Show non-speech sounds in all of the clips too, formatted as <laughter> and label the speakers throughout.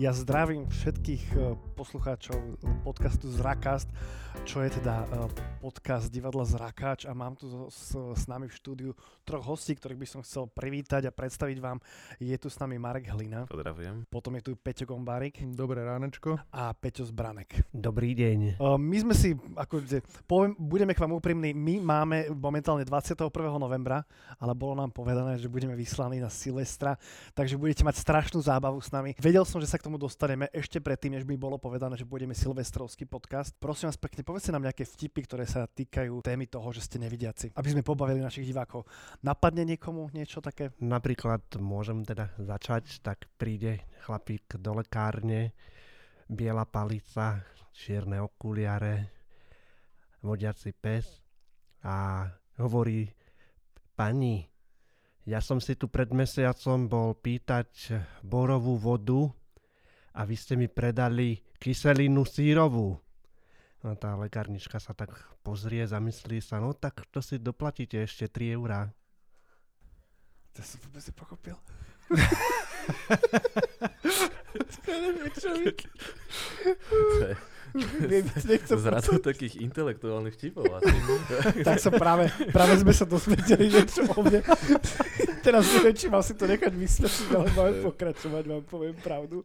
Speaker 1: Ja zdravím všetkých eh, poslucháčov podcastu Zrakast, čo je teda eh, podcast divadla Zrakáč a mám tu s, s nami v štúdiu troch hostí, ktorých by som chcel privítať a predstaviť vám. Je tu s nami Marek Hlina.
Speaker 2: Pozdravujem.
Speaker 1: Potom je tu Peťo Gombárik.
Speaker 3: Dobré ránečko.
Speaker 1: A Peťo Zbranek.
Speaker 4: Dobrý deň.
Speaker 1: Uh, my sme si, ako poviem, budeme k vám úprimní, my máme momentálne 21. novembra, ale bolo nám povedané, že budeme vyslaní na Silvestra, takže budete mať strašnú zábavu s nami. Vedel som, že sa k tomu dostaneme ešte predtým, než by bolo povedané, že budeme silvestrovský podcast. Prosím vás pekne, povedzte nám nejaké vtipy, ktoré sa týkajú témy toho, že ste nevidiaci, aby sme pobavili našich divákov. Napadne niekomu niečo také?
Speaker 4: Napríklad môžem teda začať, tak príde chlapík do lekárne, biela palica, čierne okuliare, vodiaci pes a hovorí pani, ja som si tu pred mesiacom bol pýtať borovú vodu a vy ste mi predali kyselinu sírovú. No tá lekárnička sa tak pozrie, zamyslí sa, no tak to si doplatíte ešte 3 eurá.
Speaker 1: To som vôbec nepochopil. <laughs> <laughs> <laughs>
Speaker 2: Zradu takých intelektuálnych vtipov asi. <laughs>
Speaker 1: tak sa práve, práve sme sa dosvedeli niečo o mne. <laughs> Teraz neviem, či mám si to nechať vysvetliť, ale máme <laughs> pokračovať, vám poviem pravdu.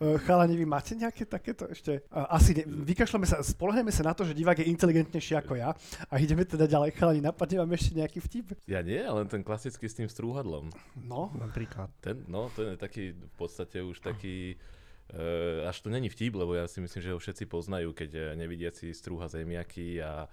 Speaker 1: Uh, chalani, vy máte nejaké takéto ešte? Asi ne, vykašľame sa, spolahneme sa na to, že divák je inteligentnejší ako ja a ideme teda ďalej. Chalani, napadne vám ešte nejaký vtip?
Speaker 2: Ja nie, ale ten klasický s tým strúhadlom.
Speaker 1: No,
Speaker 4: napríklad.
Speaker 2: Ten, no, ten je taký v podstate už taký Uh, až to není vtip, lebo ja si myslím, že ho všetci poznajú, keď eh, nevidiaci strúha zemiaky a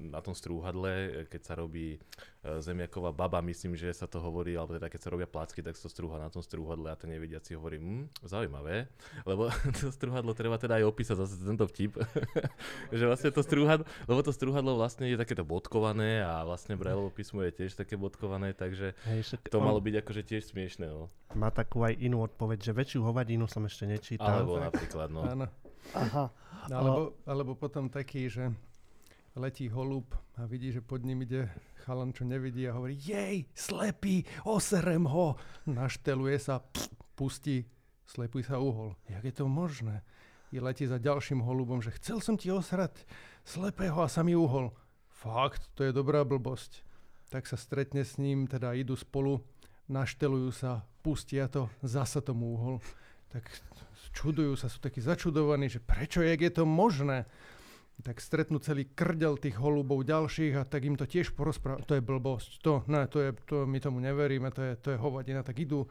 Speaker 2: na tom strúhadle, keď sa robí uh, zemiaková baba, myslím, že sa to hovorí, alebo teda keď sa robia placky, tak sa to strúha na tom strúhadle a ten nevidiaci hovorí, hm, zaujímavé, lebo <laughs> to strúhadlo treba teda aj opísať zase tento vtip, <laughs> že vlastne to strúhadlo, lebo to strúhadlo vlastne je takéto bodkované a vlastne Brailleovo písmo je tiež také bodkované, takže Hej, to malo byť akože tiež smiešné. No.
Speaker 4: Má takú aj inú odpoveď, že väčšiu hovadinu som ešte nečítal.
Speaker 2: Alebo napríklad, no. Áno.
Speaker 1: Aha.
Speaker 3: Alebo, alebo potom taký, že letí holub a vidí, že pod ním ide chalan, čo nevidí a hovorí, jej, slepý, oserem ho. Našteluje sa, pst, pustí, slepý sa uhol. Jak je to možné? I letí za ďalším holubom, že chcel som ti osrať slepého a sa mi uhol. Fakt, to je dobrá blbosť. Tak sa stretne s ním, teda idú spolu, naštelujú sa, pustia to, zasa tomu uhol tak čudujú sa, sú takí začudovaní, že prečo, jak je to možné. Tak stretnú celý krdel tých holubov ďalších a tak im to tiež porozprávajú. To je blbosť, to, ne, to je, to, my tomu neveríme, to je, to je hovadina. Tak idú,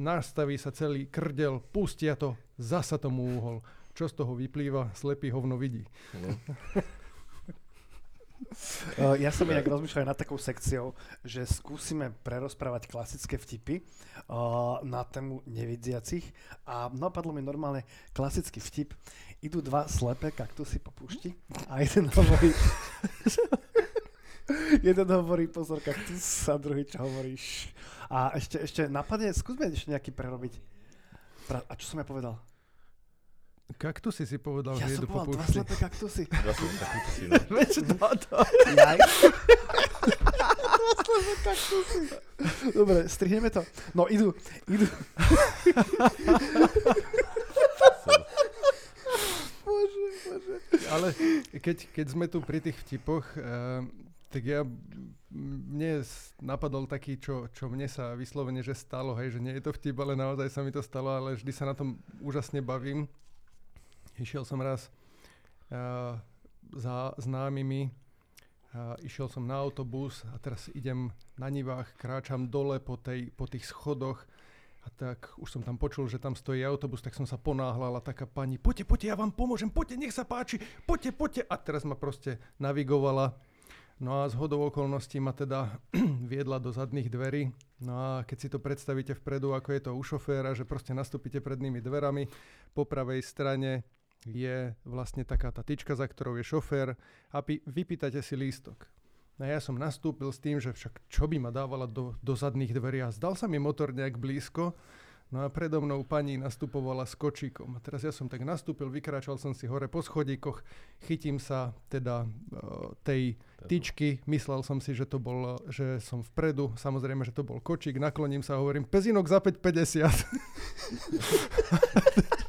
Speaker 3: nastaví sa celý krdel, pustia to, zasa tomu uhol. Čo z toho vyplýva, slepý hovno vidí. No.
Speaker 1: Uh, <laughs> ja som inak rozmýšľal nad takou sekciou, že skúsime prerozprávať klasické vtipy uh, na tému nevidiacich a napadlo mi normálne klasický vtip. Idú dva slepé kaktusy po púšti a jeden hovorí... <laughs> jeden hovorí pozor kaktus a druhý čo hovoríš. A ešte, ešte napadne, skúsme ešte nejaký prerobiť. Pra, a čo som ja povedal?
Speaker 3: Kaktusy si povedal,
Speaker 1: ja
Speaker 3: že jedu po
Speaker 1: púšti. Ja som povedal dva slepé kaktusy.
Speaker 2: Dva slepé <laughs> kaktusy, no.
Speaker 1: Vieš, to, to. Jaj. <laughs> dva kaktusy. Dobre, strihneme to. No, idú, idú.
Speaker 3: Ale keď, keď sme tu pri tých vtipoch, uh, tak ja mne napadol taký, čo, čo mne sa vyslovene, že stalo, hej, že nie je to vtip, ale naozaj sa mi to stalo, ale vždy sa na tom úžasne bavím. Išiel som raz uh, za známymi, uh, išiel som na autobus a teraz idem na nivách, kráčam dole po, tej, po tých schodoch a tak už som tam počul, že tam stojí autobus, tak som sa ponáhľal a taká pani, poďte, poďte, ja vám pomôžem, poďte, nech sa páči, poďte, poďte. A teraz ma proste navigovala No a z hodou okolností ma teda <clears throat> viedla do zadných dverí. No a keď si to predstavíte vpredu, ako je to u šoféra, že proste nastúpite prednými dverami, po pravej strane je vlastne taká tá tyčka, za ktorou je šofér a py, vypýtate si lístok. No ja som nastúpil s tým, že však čo by ma dávala do, do zadných dverí a zdal sa mi motor nejak blízko, No a predo mnou pani nastupovala s kočíkom. A teraz ja som tak nastúpil, vykračal som si hore po schodíkoch, chytím sa teda uh, tej tyčky, myslel som si, že to bol, že som vpredu, samozrejme, že to bol kočík, nakloním sa a hovorím, pezinok za 5,50. <laughs>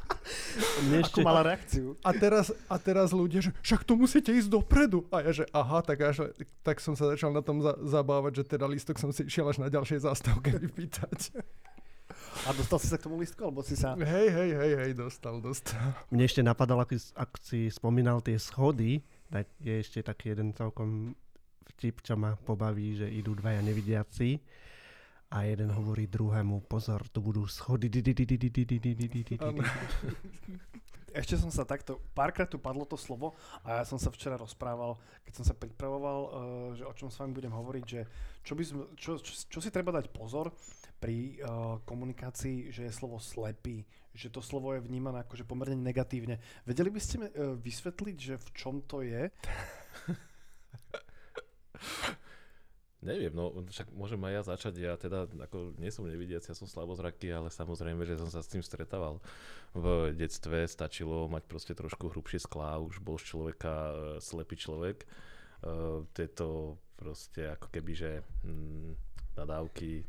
Speaker 1: Ako mala reakciu.
Speaker 3: A teraz, a teraz ľudia, že však tu musíte ísť dopredu. A ja, že aha, tak, až, tak som sa začal na tom za, zabávať, že teda lístok som si išiel až na ďalšej zástavke vypýtať.
Speaker 1: A dostal si sa k tomu listku, alebo si sa...
Speaker 3: Hej, hej, hej, hej, dostal, dostal.
Speaker 4: Mne ešte napadalo, ak, ak si spomínal tie schody, tak je ešte taký jeden celkom vtip, čo ma pobaví, že idú dvaja nevidiaci a jeden hovorí druhému, pozor, tu budú schody.
Speaker 1: Ešte som sa takto, párkrát tu padlo to slovo a ja som sa včera rozprával, keď som sa pripravoval, uh, že o čom s vami budem hovoriť, že čo, by sme, čo, čo, čo si treba dať pozor pri uh, komunikácii, že je slovo slepý, že to slovo je vnímané akože pomerne negatívne. Vedeli by ste mi uh, vysvetliť, že v čom to je?
Speaker 2: Neviem, no však môžem aj ja začať, ja teda ako nie som nevidiaci, ja som slabozraký, ale samozrejme, že som sa s tým stretával. V detstve stačilo mať proste trošku hrubšie sklá, už bol z človeka uh, slepý človek. Uh, tieto proste ako keby, že mm, nadávky,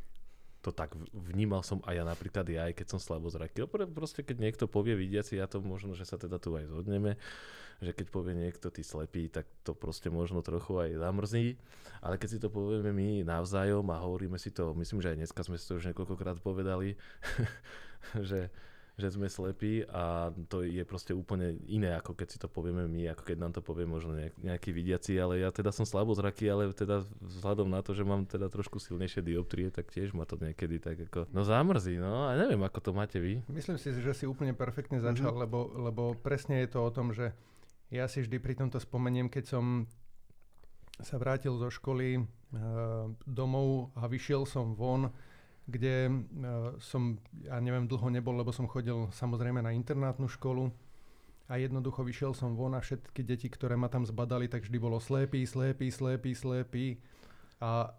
Speaker 2: to tak vnímal som aj ja napríklad ja, aj keď som slabozraký. Proste keď niekto povie vidiaci, ja to možno, že sa teda tu aj zhodneme, že keď povie niekto ty slepý, tak to proste možno trochu aj zamrzí. Ale keď si to povieme my navzájom a hovoríme si to, myslím, že aj dneska sme si to už niekoľkokrát povedali, <laughs> že, že sme slepí a to je proste úplne iné, ako keď si to povieme my, ako keď nám to povie možno nejaký vidiaci, ale ja teda som slabozraký, ale teda vzhľadom na to, že mám teda trošku silnejšie dioptrie, tak tiež ma to niekedy tak ako, no zamrzí, no a neviem, ako to máte vy.
Speaker 3: Myslím si, že si úplne perfektne začal, mm-hmm. lebo, lebo presne je to o tom, že ja si vždy pri tomto spomeniem, keď som sa vrátil zo školy uh, domov a vyšiel som von, kde uh, som, ja neviem, dlho nebol, lebo som chodil samozrejme na internátnu školu a jednoducho vyšiel som von a všetky deti, ktoré ma tam zbadali, tak vždy bolo slepý, slepý, slepý, slepý a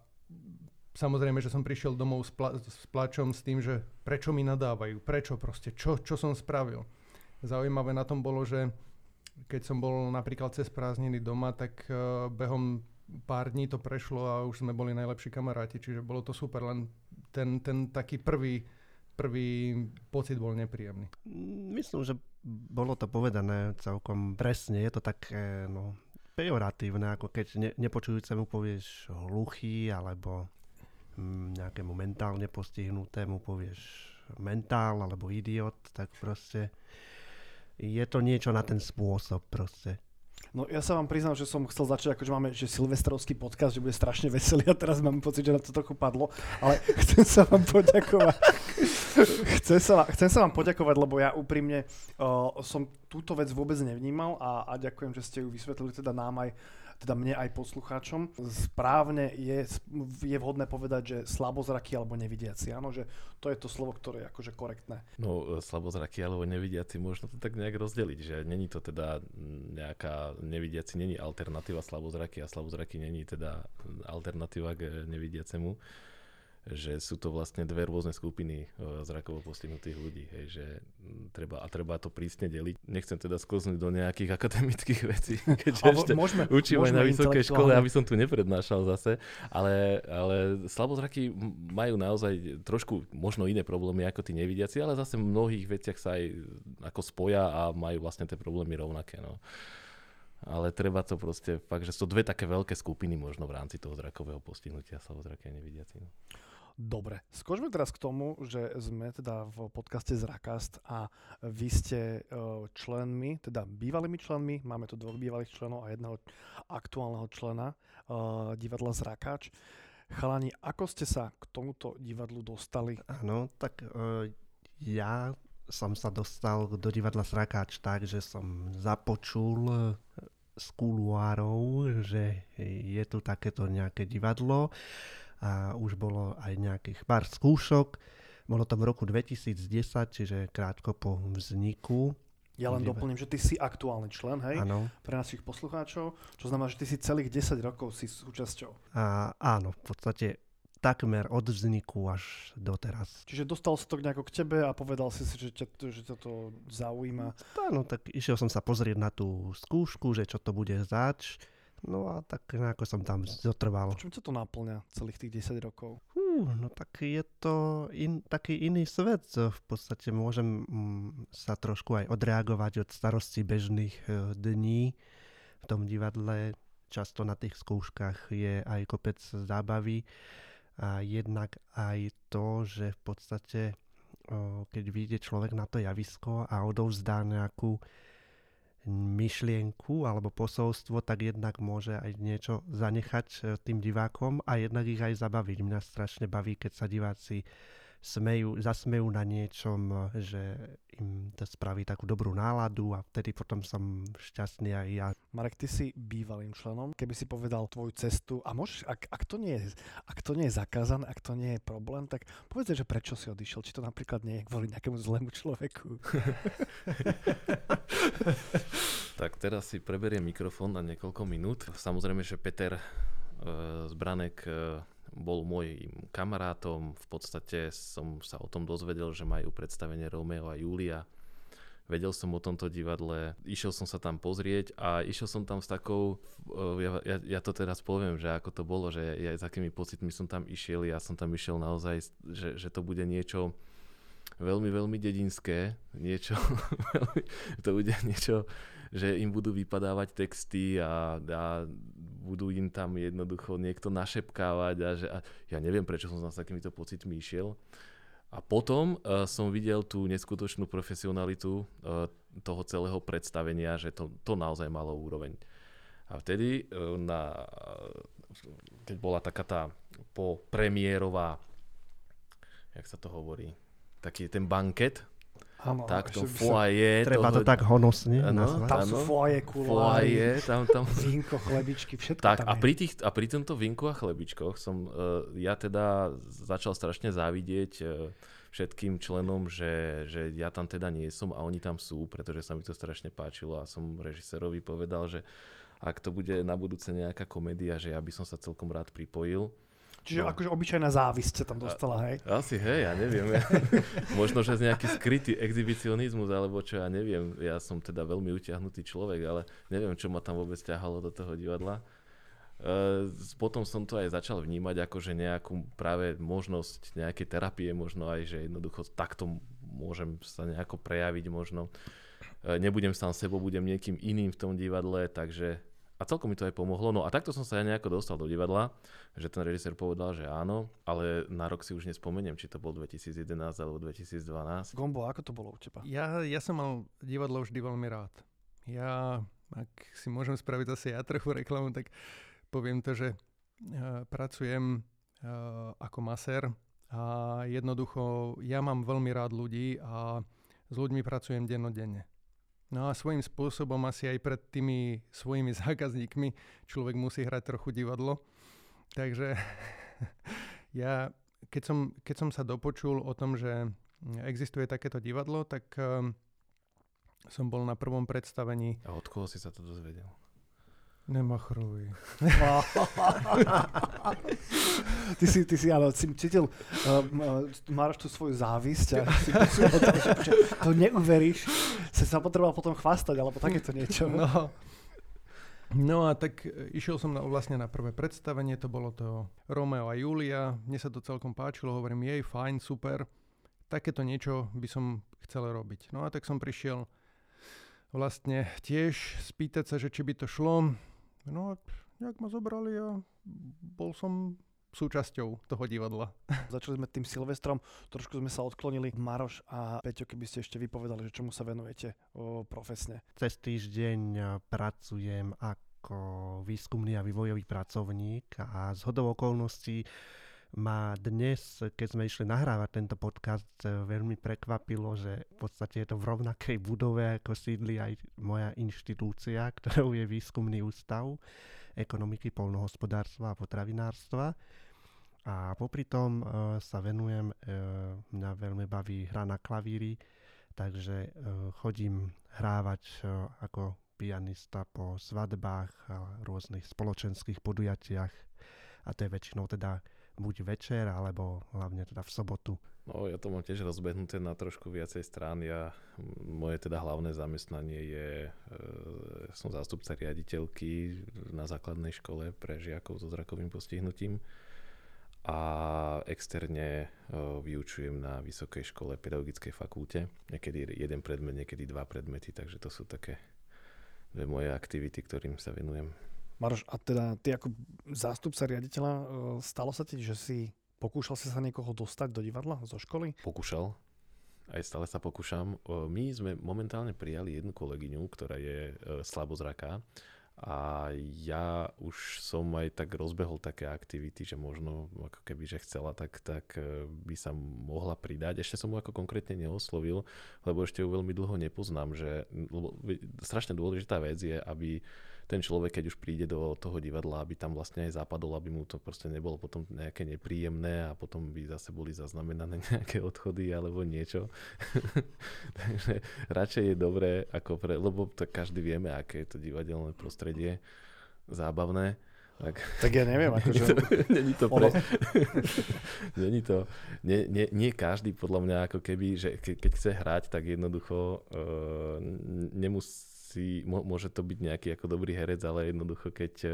Speaker 3: samozrejme, že som prišiel domov s, pla- s plačom s tým, že prečo mi nadávajú, prečo proste, čo, čo som spravil. Zaujímavé na tom bolo, že keď som bol napríklad cez prázdniny doma, tak uh, behom pár dní to prešlo a už sme boli najlepší kamaráti, čiže bolo to super, len ten, ten taký prvý, prvý pocit bol nepríjemný.
Speaker 4: Myslím, že bolo to povedané celkom presne, je to také no, pejoratívne, ako keď ne, nepočujúcemu povieš hluchý alebo mm, nejakému mentálne postihnutému povieš mentál alebo idiot, tak proste je to niečo na ten spôsob proste.
Speaker 1: No ja sa vám priznám, že som chcel začať, akože máme že silvestrovský podcast, že bude strašne veselý a teraz mám pocit, že na to trochu padlo, ale <laughs> chcem sa vám poďakovať. <laughs> chcem, sa, chcem sa vám poďakovať, lebo ja úprimne uh, som túto vec vôbec nevnímal a, a ďakujem, že ste ju vysvetlili teda nám aj teda mne aj poslucháčom. Správne je, je vhodné povedať, že slabozraky alebo nevidiaci. Áno, že to je to slovo, ktoré je akože korektné.
Speaker 2: No, slabozraky alebo nevidiaci, možno to tak nejak rozdeliť, že není to teda nejaká, nevidiaci není alternatíva slabozraky a slabozraky není teda alternatíva k nevidiacemu že sú to vlastne dve rôzne skupiny uh, zrakovo postihnutých ľudí, hej, že treba, a treba to prísne deliť. Nechcem teda sklznúť do nejakých <laughs> akademických vecí, keďže ešte môžeme, učím môžeme aj na vysokej škole, aby som tu neprednášal zase, ale, ale slabozraky majú naozaj trošku možno iné problémy ako tí nevidiaci, ale zase v mnohých veciach sa aj ako spoja a majú vlastne tie problémy rovnaké. No ale treba to proste fakt, že sú dve také veľké skupiny možno v rámci toho zrakového postihnutia slabozraké a nevidiaci. No.
Speaker 1: Dobre, skočme teraz k tomu, že sme teda v podcaste Zrakast a vy ste e, členmi, teda bývalými členmi, máme tu dvoch bývalých členov a jedného aktuálneho člena uh, divadla Zrakáč. Chalani, ako ste sa k tomuto divadlu dostali?
Speaker 4: Áno, tak uh, ja som sa dostal do divadla Zrakáč tak, že som započul z kuluárov, že je tu takéto nejaké divadlo a už bolo aj nejakých pár skúšok. Bolo to v roku 2010, čiže krátko po vzniku.
Speaker 1: Ja len
Speaker 4: Diva-
Speaker 1: doplním, že ty si aktuálny člen, hej,
Speaker 4: Áno.
Speaker 1: pre našich poslucháčov, čo znamená, že ty si celých 10 rokov si súčasťou.
Speaker 4: A áno, v podstate takmer od vzniku až doteraz.
Speaker 1: Čiže dostal sa to nejako k tebe a povedal si si, že ťa, že ťa to zaujíma.
Speaker 4: Áno, tak išiel som sa pozrieť na tú skúšku, že čo to bude zač. No a tak nejako som tam zotrval.
Speaker 1: Čím ťa to naplňa celých tých 10 rokov?
Speaker 4: Hú, no tak je to in, taký iný svet. V podstate môžem mm, sa trošku aj odreagovať od starosti bežných e, dní v tom divadle. Často na tých skúškach je aj kopec zábavy a jednak aj to, že v podstate keď vyjde človek na to javisko a odovzdá nejakú myšlienku alebo posolstvo, tak jednak môže aj niečo zanechať e, tým divákom a jednak ich aj zabaviť. Mňa strašne baví, keď sa diváci smejú, zasmejú na niečom, e, že im to spraví takú dobrú náladu a vtedy potom som šťastný aj ja.
Speaker 1: Marek, ty si bývalým členom. Keby si povedal tvoju cestu, a môžeš, ak, ak, to nie je, ak to nie je zakázané, ak to nie je problém, tak povedz, že prečo si odišiel. Či to napríklad nie je kvôli nejakému zlému človeku. <laughs>
Speaker 2: Tak teraz si preberiem mikrofón na niekoľko minút. Samozrejme, že Peter e, Zbranek e, bol môjim kamarátom. V podstate som sa o tom dozvedel, že majú predstavenie Romeo a Julia. Vedel som o tomto divadle, išiel som sa tam pozrieť a išiel som tam s takou, e, ja, ja, ja to teraz poviem, že ako to bolo, že ja s akými pocitmi som tam išiel, ja som tam išiel naozaj, že, že to bude niečo veľmi, veľmi dedinské, niečo, <laughs> to bude niečo, že im budú vypadávať texty a, a budú im tam jednoducho niekto našepkávať a že a ja neviem, prečo som s takýmito pocitmi išiel. A potom uh, som videl tú neskutočnú profesionalitu uh, toho celého predstavenia, že to, to naozaj malo úroveň. A vtedy, uh, na, keď bola taká tá popremiérová, jak sa to hovorí, taký ten banket,
Speaker 1: Áno,
Speaker 2: tak to
Speaker 1: ešte by sa-
Speaker 2: foaje.
Speaker 4: Treba to
Speaker 2: toho-
Speaker 4: tak honosne nazvať.
Speaker 1: Tam sú
Speaker 2: áno.
Speaker 1: foaje,
Speaker 2: foaje, tam, tam,
Speaker 1: vínko, chlebičky, všetko
Speaker 2: tak
Speaker 1: tam
Speaker 2: a pri, tých, a pri tomto vinku a chlebičkoch som uh, ja teda začal strašne závidieť uh, všetkým členom, že, že ja tam teda nie som a oni tam sú, pretože sa mi to strašne páčilo a som režisérovi povedal, že ak to bude na budúce nejaká komédia, že ja by som sa celkom rád pripojil.
Speaker 1: Čiže
Speaker 2: no.
Speaker 1: akože obyčajná závisť sa tam dostala, hej?
Speaker 2: Asi, hej, ja neviem. <laughs> Možno, že z nejaký skrytý exhibicionizmus, alebo čo, ja neviem. Ja som teda veľmi utiahnutý človek, ale neviem, čo ma tam vôbec ťahalo do toho divadla. Uh, potom som to aj začal vnímať ako, že nejakú práve možnosť nejakej terapie, možno aj, že jednoducho takto môžem sa nejako prejaviť možno. Uh, nebudem sám sebou, budem niekým iným v tom divadle, takže a celkom mi to aj pomohlo. No a takto som sa ja nejako dostal do divadla, že ten režisér povedal, že áno, ale na rok si už nespomeniem, či to bol 2011 alebo 2012.
Speaker 1: Gombo, ako to bolo u teba?
Speaker 3: Ja, ja som mal divadlo vždy veľmi rád. Ja, ak si môžem spraviť zase ja trochu reklamu, tak poviem to, že uh, pracujem uh, ako masér a jednoducho ja mám veľmi rád ľudí a s ľuďmi pracujem dennodenne. No a svojím spôsobom asi aj pred tými svojimi <laughs> zákazníkmi človek musí hrať trochu divadlo. Takže <laughs> ja, keď som, keď som sa dopočul o tom, že existuje takéto divadlo, tak um, som bol na prvom predstavení.
Speaker 2: A od koho si sa to dozvedel?
Speaker 3: Nemachruj.
Speaker 1: ty si, ty si ale si cítil, uh, máš tú svoju závisť a si že, že to neuveríš. Si sa potreboval potom chvastať, alebo takéto niečo.
Speaker 3: No. No a tak e, išiel som na, vlastne na prvé predstavenie, to bolo to Romeo a Julia, mne sa to celkom páčilo, hovorím, jej, fajn, super, takéto niečo by som chcel robiť. No a tak som prišiel vlastne tiež spýtať sa, že či by to šlo. No a nejak ma zobrali a bol som súčasťou toho divadla. <laughs>
Speaker 1: Začali sme tým Silvestrom, trošku sme sa odklonili. Maroš a Peťo, keby ste ešte vypovedali, že čomu sa venujete o, profesne.
Speaker 4: Cez týždeň eh, pracujem ako výskumný a vývojový pracovník a z hodou okolností ma dnes, keď sme išli nahrávať tento podcast, eh, veľmi prekvapilo, že v podstate je to v rovnakej budove, ako sídli aj moja inštitúcia, <laughs> ktorou je výskumný ústav ekonomiky, polnohospodárstva a potravinárstva. A popri tom uh, sa venujem, uh, mňa veľmi baví hra na klavíri, takže chodím hrávať ako pianista po svadbách a rôznych spoločenských podujatiach a to je väčšinou teda buď večer, alebo hlavne teda v sobotu.
Speaker 2: No ja to mám tiež rozbehnuté na trošku viacej strán. Ja, moje teda hlavné zamestnanie je, e, som zástupca riaditeľky na základnej škole pre žiakov so zrakovým postihnutím a externe uh, vyučujem na Vysokej škole pedagogickej fakulte. Niekedy jeden predmet, niekedy dva predmety, takže to sú také dve moje aktivity, ktorým sa venujem.
Speaker 1: Maroš, a teda ty ako zástupca riaditeľa, uh, stalo sa ti, že si pokúšal si sa niekoho dostať do divadla zo školy?
Speaker 2: Pokúšal. Aj stále sa pokúšam. My sme momentálne prijali jednu kolegyňu, ktorá je slabozraká a ja už som aj tak rozbehol také aktivity, že možno ako keby, že chcela, tak, tak e, by sa mohla pridať. Ešte som mu ako konkrétne neoslovil, lebo ešte ju veľmi dlho nepoznám, že lebo, strašne dôležitá vec je, aby ten človek, keď už príde do toho divadla, aby tam vlastne aj zapadol, aby mu to proste nebolo potom nejaké nepríjemné a potom by zase boli zaznamenané <laughs> nejaké odchody alebo niečo. <laughs> Takže radšej je dobré, ako pre, lebo to každý vieme, aké je to divadelné prostredie, zábavné.
Speaker 1: Tak, tak ja neviem, <laughs> akože...
Speaker 2: Není to, pre... Není to... Nie, nie, nie každý podľa mňa ako keby, že ke, keď chce hrať, tak jednoducho uh, nemusí si, môže to byť nejaký ako dobrý herec, ale jednoducho keď e,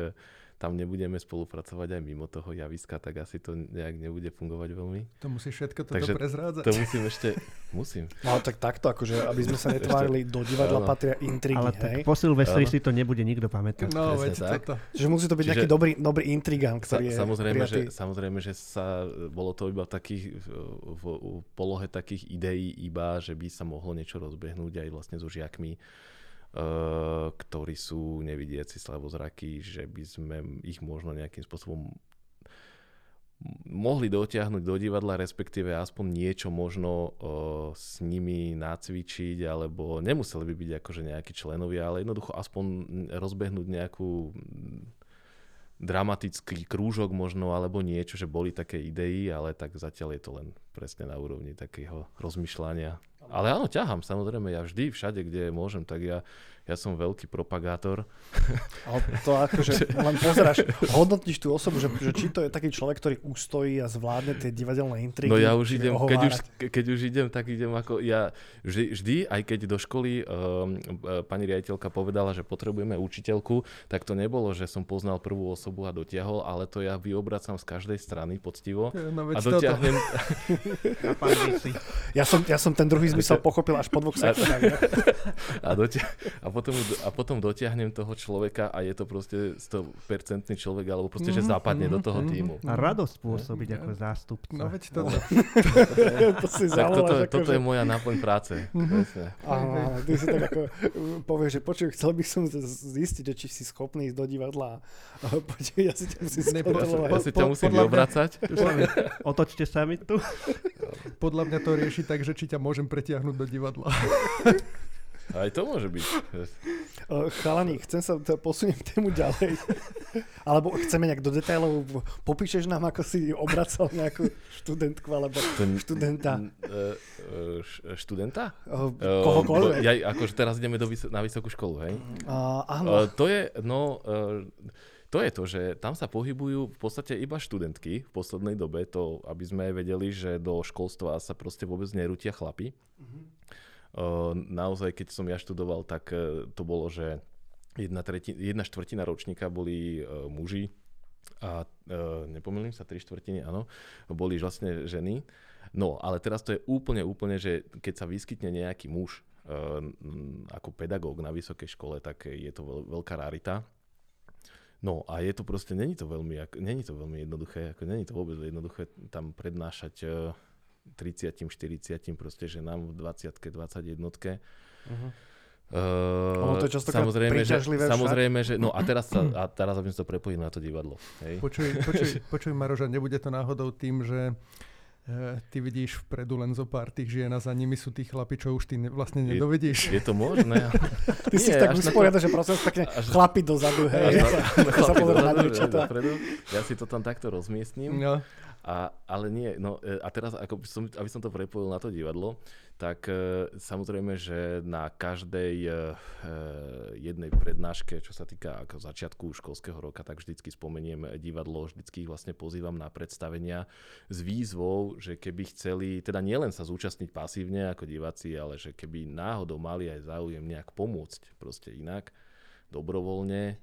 Speaker 2: tam nebudeme spolupracovať aj mimo toho javiska, tak asi to nejak nebude fungovať veľmi.
Speaker 3: To musí všetko toto Takže prezrádzať.
Speaker 2: To musím ešte, musím.
Speaker 1: No tak takto, akože, aby sme sa netvárili, do divadla áno. patria intrigy,
Speaker 4: Ale
Speaker 1: hej?
Speaker 4: tak po Silvestri si to nebude nikto pamätať.
Speaker 3: No, veď toto.
Speaker 1: Čiže musí to byť Čiže, nejaký dobrý, dobrý intrigant, ktorý
Speaker 2: sa, samozrejme, že, samozrejme, že sa, bolo to iba v takých, v, v polohe takých ideí iba, že by sa mohlo niečo rozbehnúť aj vlastne so žiakmi ktorí sú nevidiaci slavozraky, že by sme ich možno nejakým spôsobom mohli dotiahnuť do divadla, respektíve aspoň niečo možno uh, s nimi nacvičiť, alebo nemuseli by byť akože nejakí členovia, ale jednoducho aspoň rozbehnúť nejakú dramatický krúžok možno, alebo niečo, že boli také idei, ale tak zatiaľ je to len presne na úrovni takého rozmýšľania. Ale áno, ťahám, samozrejme, ja vždy, všade, kde môžem, tak ja, ja som veľký propagátor.
Speaker 1: Ale to akože len pozeráš, hodnotíš tú osobu, že, že či to je taký človek, ktorý ustojí a zvládne tie divadelné intrigy.
Speaker 2: No ja už idem, keď už, keď už idem, tak idem ako, ja vždy, vždy aj keď do školy um, pani riaditeľka povedala, že potrebujeme učiteľku, tak to nebolo, že som poznal prvú osobu a dotiahol, ale to ja vyobracam z každej strany poctivo
Speaker 3: no,
Speaker 2: a dotiahnem...
Speaker 1: ja, som, ja som ten druhý zmysel pochopil až po dvoch sekundách.
Speaker 2: a, <laughs> dotia- a, potom, a potom dotiahnem toho človeka a je to proste 100% človek, alebo proste, že mhm, zapadne do mhm, toho mhm. týmu.
Speaker 4: A radosť spôsobiť ako zástupca.
Speaker 3: No veď to... <laughs>
Speaker 1: to si
Speaker 2: tak toto, ako toto že... je moja náplň práce.
Speaker 1: Aha, ty si tak ako <laughs> povieš, že počuj, chcel by som zistiť, či si schopný ísť do divadla. Počuj, ja si ťa musím skontrolovať.
Speaker 2: Ja si ťa musím vyobracať.
Speaker 4: Otočte sa mi tu.
Speaker 3: Podľa mňa to rieši tak, že či ťa môžem pretiahnuť do divadla. <laughs>
Speaker 2: Aj to môže byť.
Speaker 1: Chalani, chcem sa posuniem tému ďalej. Alebo chceme nejak do detailov, popíšeš nám, ako si obracal nejakú študentku alebo Ten, študenta.
Speaker 2: Uh, študenta?
Speaker 1: Uh, kohokoľvek.
Speaker 2: Ja, akože teraz ideme do, na vysokú školu, hej?
Speaker 1: Uh, áno.
Speaker 2: Uh, to je, no... To je to, že tam sa pohybujú v podstate iba študentky v poslednej dobe, to aby sme vedeli, že do školstva sa proste vôbec nerútia chlapi. Uh-huh. Naozaj, keď som ja študoval, tak uh, to bolo, že jedna, tretina, jedna štvrtina ročníka boli uh, muži a uh, nepomýlim sa, tri štvrtiny, áno, boli vlastne ženy. No, ale teraz to je úplne, úplne, že keď sa vyskytne nejaký muž ako pedagóg na vysokej škole, tak je to veľ, veľká rarita No a je to proste, není to veľmi, není to veľmi jednoduché, ako není to vôbec jednoduché tam prednášať 30, 40 proste ženám v 20 21 uh-huh. Uh,
Speaker 1: Ono to je častokrát
Speaker 2: samozrejme, že,
Speaker 1: však.
Speaker 2: samozrejme, že, no a teraz, sa, a teraz aby sme to prepojili na to divadlo. Hej?
Speaker 3: Počuj, počuj, počuj Maroža, nebude to náhodou tým, že e, ty vidíš vpredu len zo pár tých žien a za nimi sú tí chlapi, čo už ty ne, vlastne
Speaker 2: Je-
Speaker 3: nedovidíš.
Speaker 2: Je to možné? <laughs>
Speaker 1: Ty si
Speaker 2: Nie,
Speaker 1: tak
Speaker 2: až na to-
Speaker 1: usporiada, že prosím pekne
Speaker 2: až-
Speaker 1: chlapi dozadu, hej.
Speaker 2: Až na- <laughs> chlapi dozadu. Ja si to tam takto rozmiestním.
Speaker 3: No,
Speaker 2: A, ale nie, no e, a teraz, ako som, aby som to prepojil na to divadlo, tak e, samozrejme, že na každej e, jednej prednáške, čo sa týka ako začiatku školského roka, tak vždycky spomeniem divadlo, vždycky ich vlastne pozývam na predstavenia s výzvou, že keby chceli, teda nielen sa zúčastniť pasívne ako diváci, ale že keby náhodou mali aj záujem nejak pomôcť proste inak, dobrovoľne,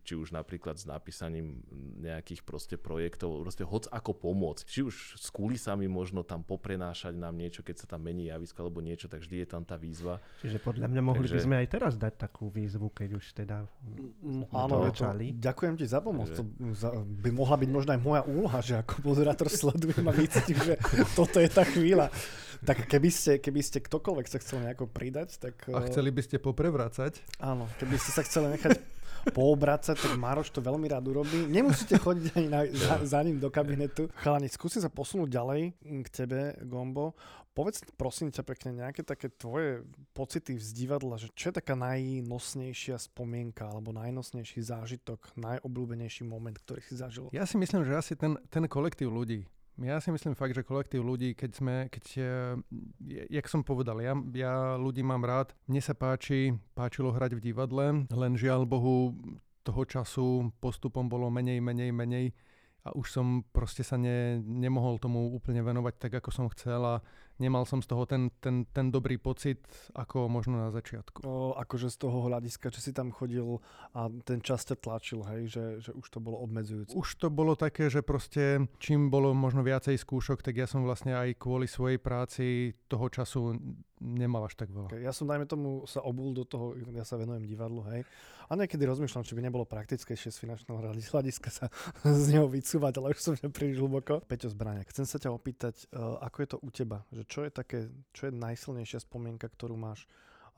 Speaker 2: či už napríklad s napísaním nejakých proste projektov, proste hoc ako pomôcť. Či už s kulisami možno tam poprenášať nám niečo, keď sa tam mení javisko alebo niečo, tak vždy je tam tá výzva.
Speaker 4: Čiže podľa mňa mohli by
Speaker 2: Takže-
Speaker 4: sme aj teraz dať takú výzvu, keď už teda
Speaker 1: Mm, Áno,
Speaker 4: to
Speaker 1: ďakujem ti za pomoc.
Speaker 2: Takže-
Speaker 1: To by mohla byť možno aj moja úloha, že ako moderátor sledujem a vycítim, že toto je tá chvíľa. Tak keby ste, keby ste ktokoľvek sa chcel nejako pridať, tak...
Speaker 3: a chceli by ste poprevrácať.
Speaker 1: Áno, keby ste sa chceli nechať poobracať, tak Maroš to veľmi rád urobí. Nemusíte chodiť ani na, za, za ním do kabinetu. Chalani, skúsim sa posunúť ďalej mm, k tebe, Gombo. Povedz prosím ťa pekne nejaké také tvoje pocity z divadla, že čo je taká najnosnejšia spomienka alebo najnosnejší zážitok, najobľúbenejší moment, ktorý si zažil?
Speaker 3: Ja si myslím, že asi ten, ten kolektív ľudí. Ja si myslím fakt, že kolektív ľudí, keď sme, keď, eh, jak som povedal, ja, ja ľudí mám rád, mne sa páči, páčilo hrať v divadle, len žiaľ Bohu toho času postupom bolo menej, menej, menej a už som proste sa ne, nemohol tomu úplne venovať tak, ako som chcel a nemal som z toho ten, ten, ten dobrý pocit, ako možno na začiatku.
Speaker 1: O, akože z toho hľadiska, že si tam chodil a ten čas ťa tlačil, hej, že, že už to bolo obmedzujúce.
Speaker 3: Už to bolo také, že proste čím bolo možno viacej skúšok, tak ja som vlastne aj kvôli svojej práci toho času nemal až tak veľa.
Speaker 1: Ja som, dajme tomu, sa obul do toho, ja sa venujem divadlu, hej. A niekedy rozmýšľam, či by nebolo praktickejšie z finančného hľadis- hľadiska sa <laughs> z neho vycúvať, ale už som príliš hlboko. Peťo Zbraniak, chcem sa ťa opýtať, uh, ako je to u teba? Že čo je také, čo je najsilnejšia spomienka, ktorú máš,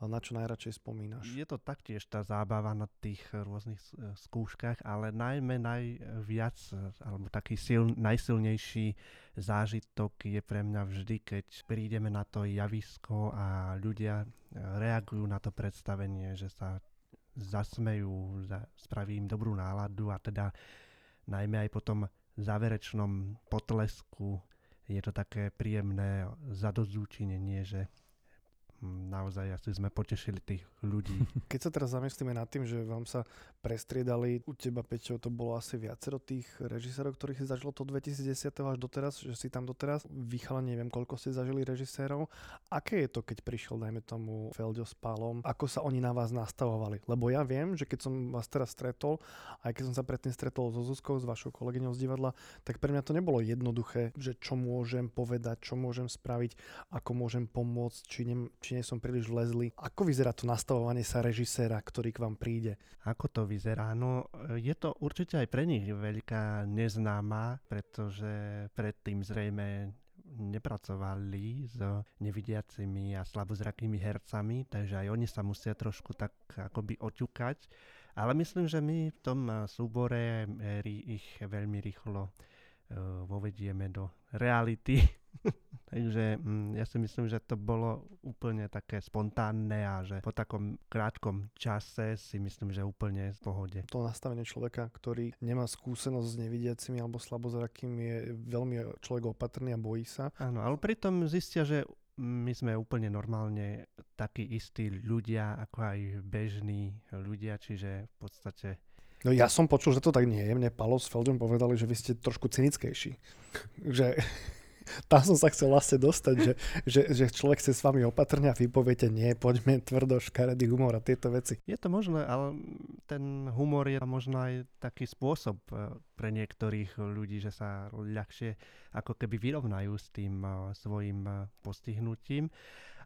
Speaker 1: na čo najradšej spomínaš?
Speaker 4: Je to taktiež tá zábava na tých rôznych e, skúškach, ale najmä najviac, e, alebo taký sil, najsilnejší zážitok je pre mňa vždy, keď prídeme na to javisko a ľudia e, reagujú na to predstavenie, že sa zasmejú, za, spraví im dobrú náladu a teda najmä aj po tom záverečnom potlesku je to také príjemné zadozúčinenie, že naozaj asi sme potešili tých ľudí. <laughs>
Speaker 1: Keď sa teraz zamyslíme nad tým, že vám sa prestriedali, u teba, Peťo, to bolo asi viacero tých režisérov, ktorých si zažilo to 2010 až doteraz, že si tam doteraz. Vychala neviem, koľko ste zažili režisérov. Aké je to, keď prišiel, dajme tomu, Feldio s Pálom? Ako sa oni na vás nastavovali? Lebo ja viem, že keď som vás teraz stretol, aj keď som sa predtým stretol so Zuzkou, s vašou kolegyňou z divadla, tak pre mňa to nebolo jednoduché, že čo môžem povedať, čo môžem spraviť, ako môžem pomôcť, či, ne, či nie som príliš vlezli. Ako vyzerá to nastavovanie sa režiséra, ktorý k vám príde?
Speaker 4: Ako to vyzerá? No, je to určite aj pre nich veľká neznáma, pretože predtým zrejme nepracovali s nevidiacimi a slabozrakými hercami, takže aj oni sa musia trošku tak akoby oťukať. Ale myslím, že my v tom súbore ich veľmi rýchlo e, vovedieme do reality. <laughs> <laughs> Takže mm, ja si myslím, že to bolo úplne také spontánne a že po takom krátkom čase si myslím, že úplne v pohode.
Speaker 1: To nastavenie človeka, ktorý nemá skúsenosť s nevidiacimi alebo slabozrakými, je veľmi človek opatrný a bojí sa.
Speaker 4: Áno, ale pritom zistia, že my sme úplne normálne takí istí ľudia, ako aj bežní ľudia, čiže v podstate
Speaker 1: No ja som počul, že to tak nie je. Mne Palo s Feldom povedali, že vy ste trošku cynickejší. <laughs> že tam som sa chcel vlastne dostať, že, že, že človek chce s vami opatrne a vy poviete nie, poďme tvrdo, škaredý humor a tieto veci.
Speaker 4: je to možné, ale ten humor je možno aj taký spôsob eh, pre niektorých ľudí, že sa ľahšie ako keby vyrovnajú s tým eh, svojim eh, postihnutím.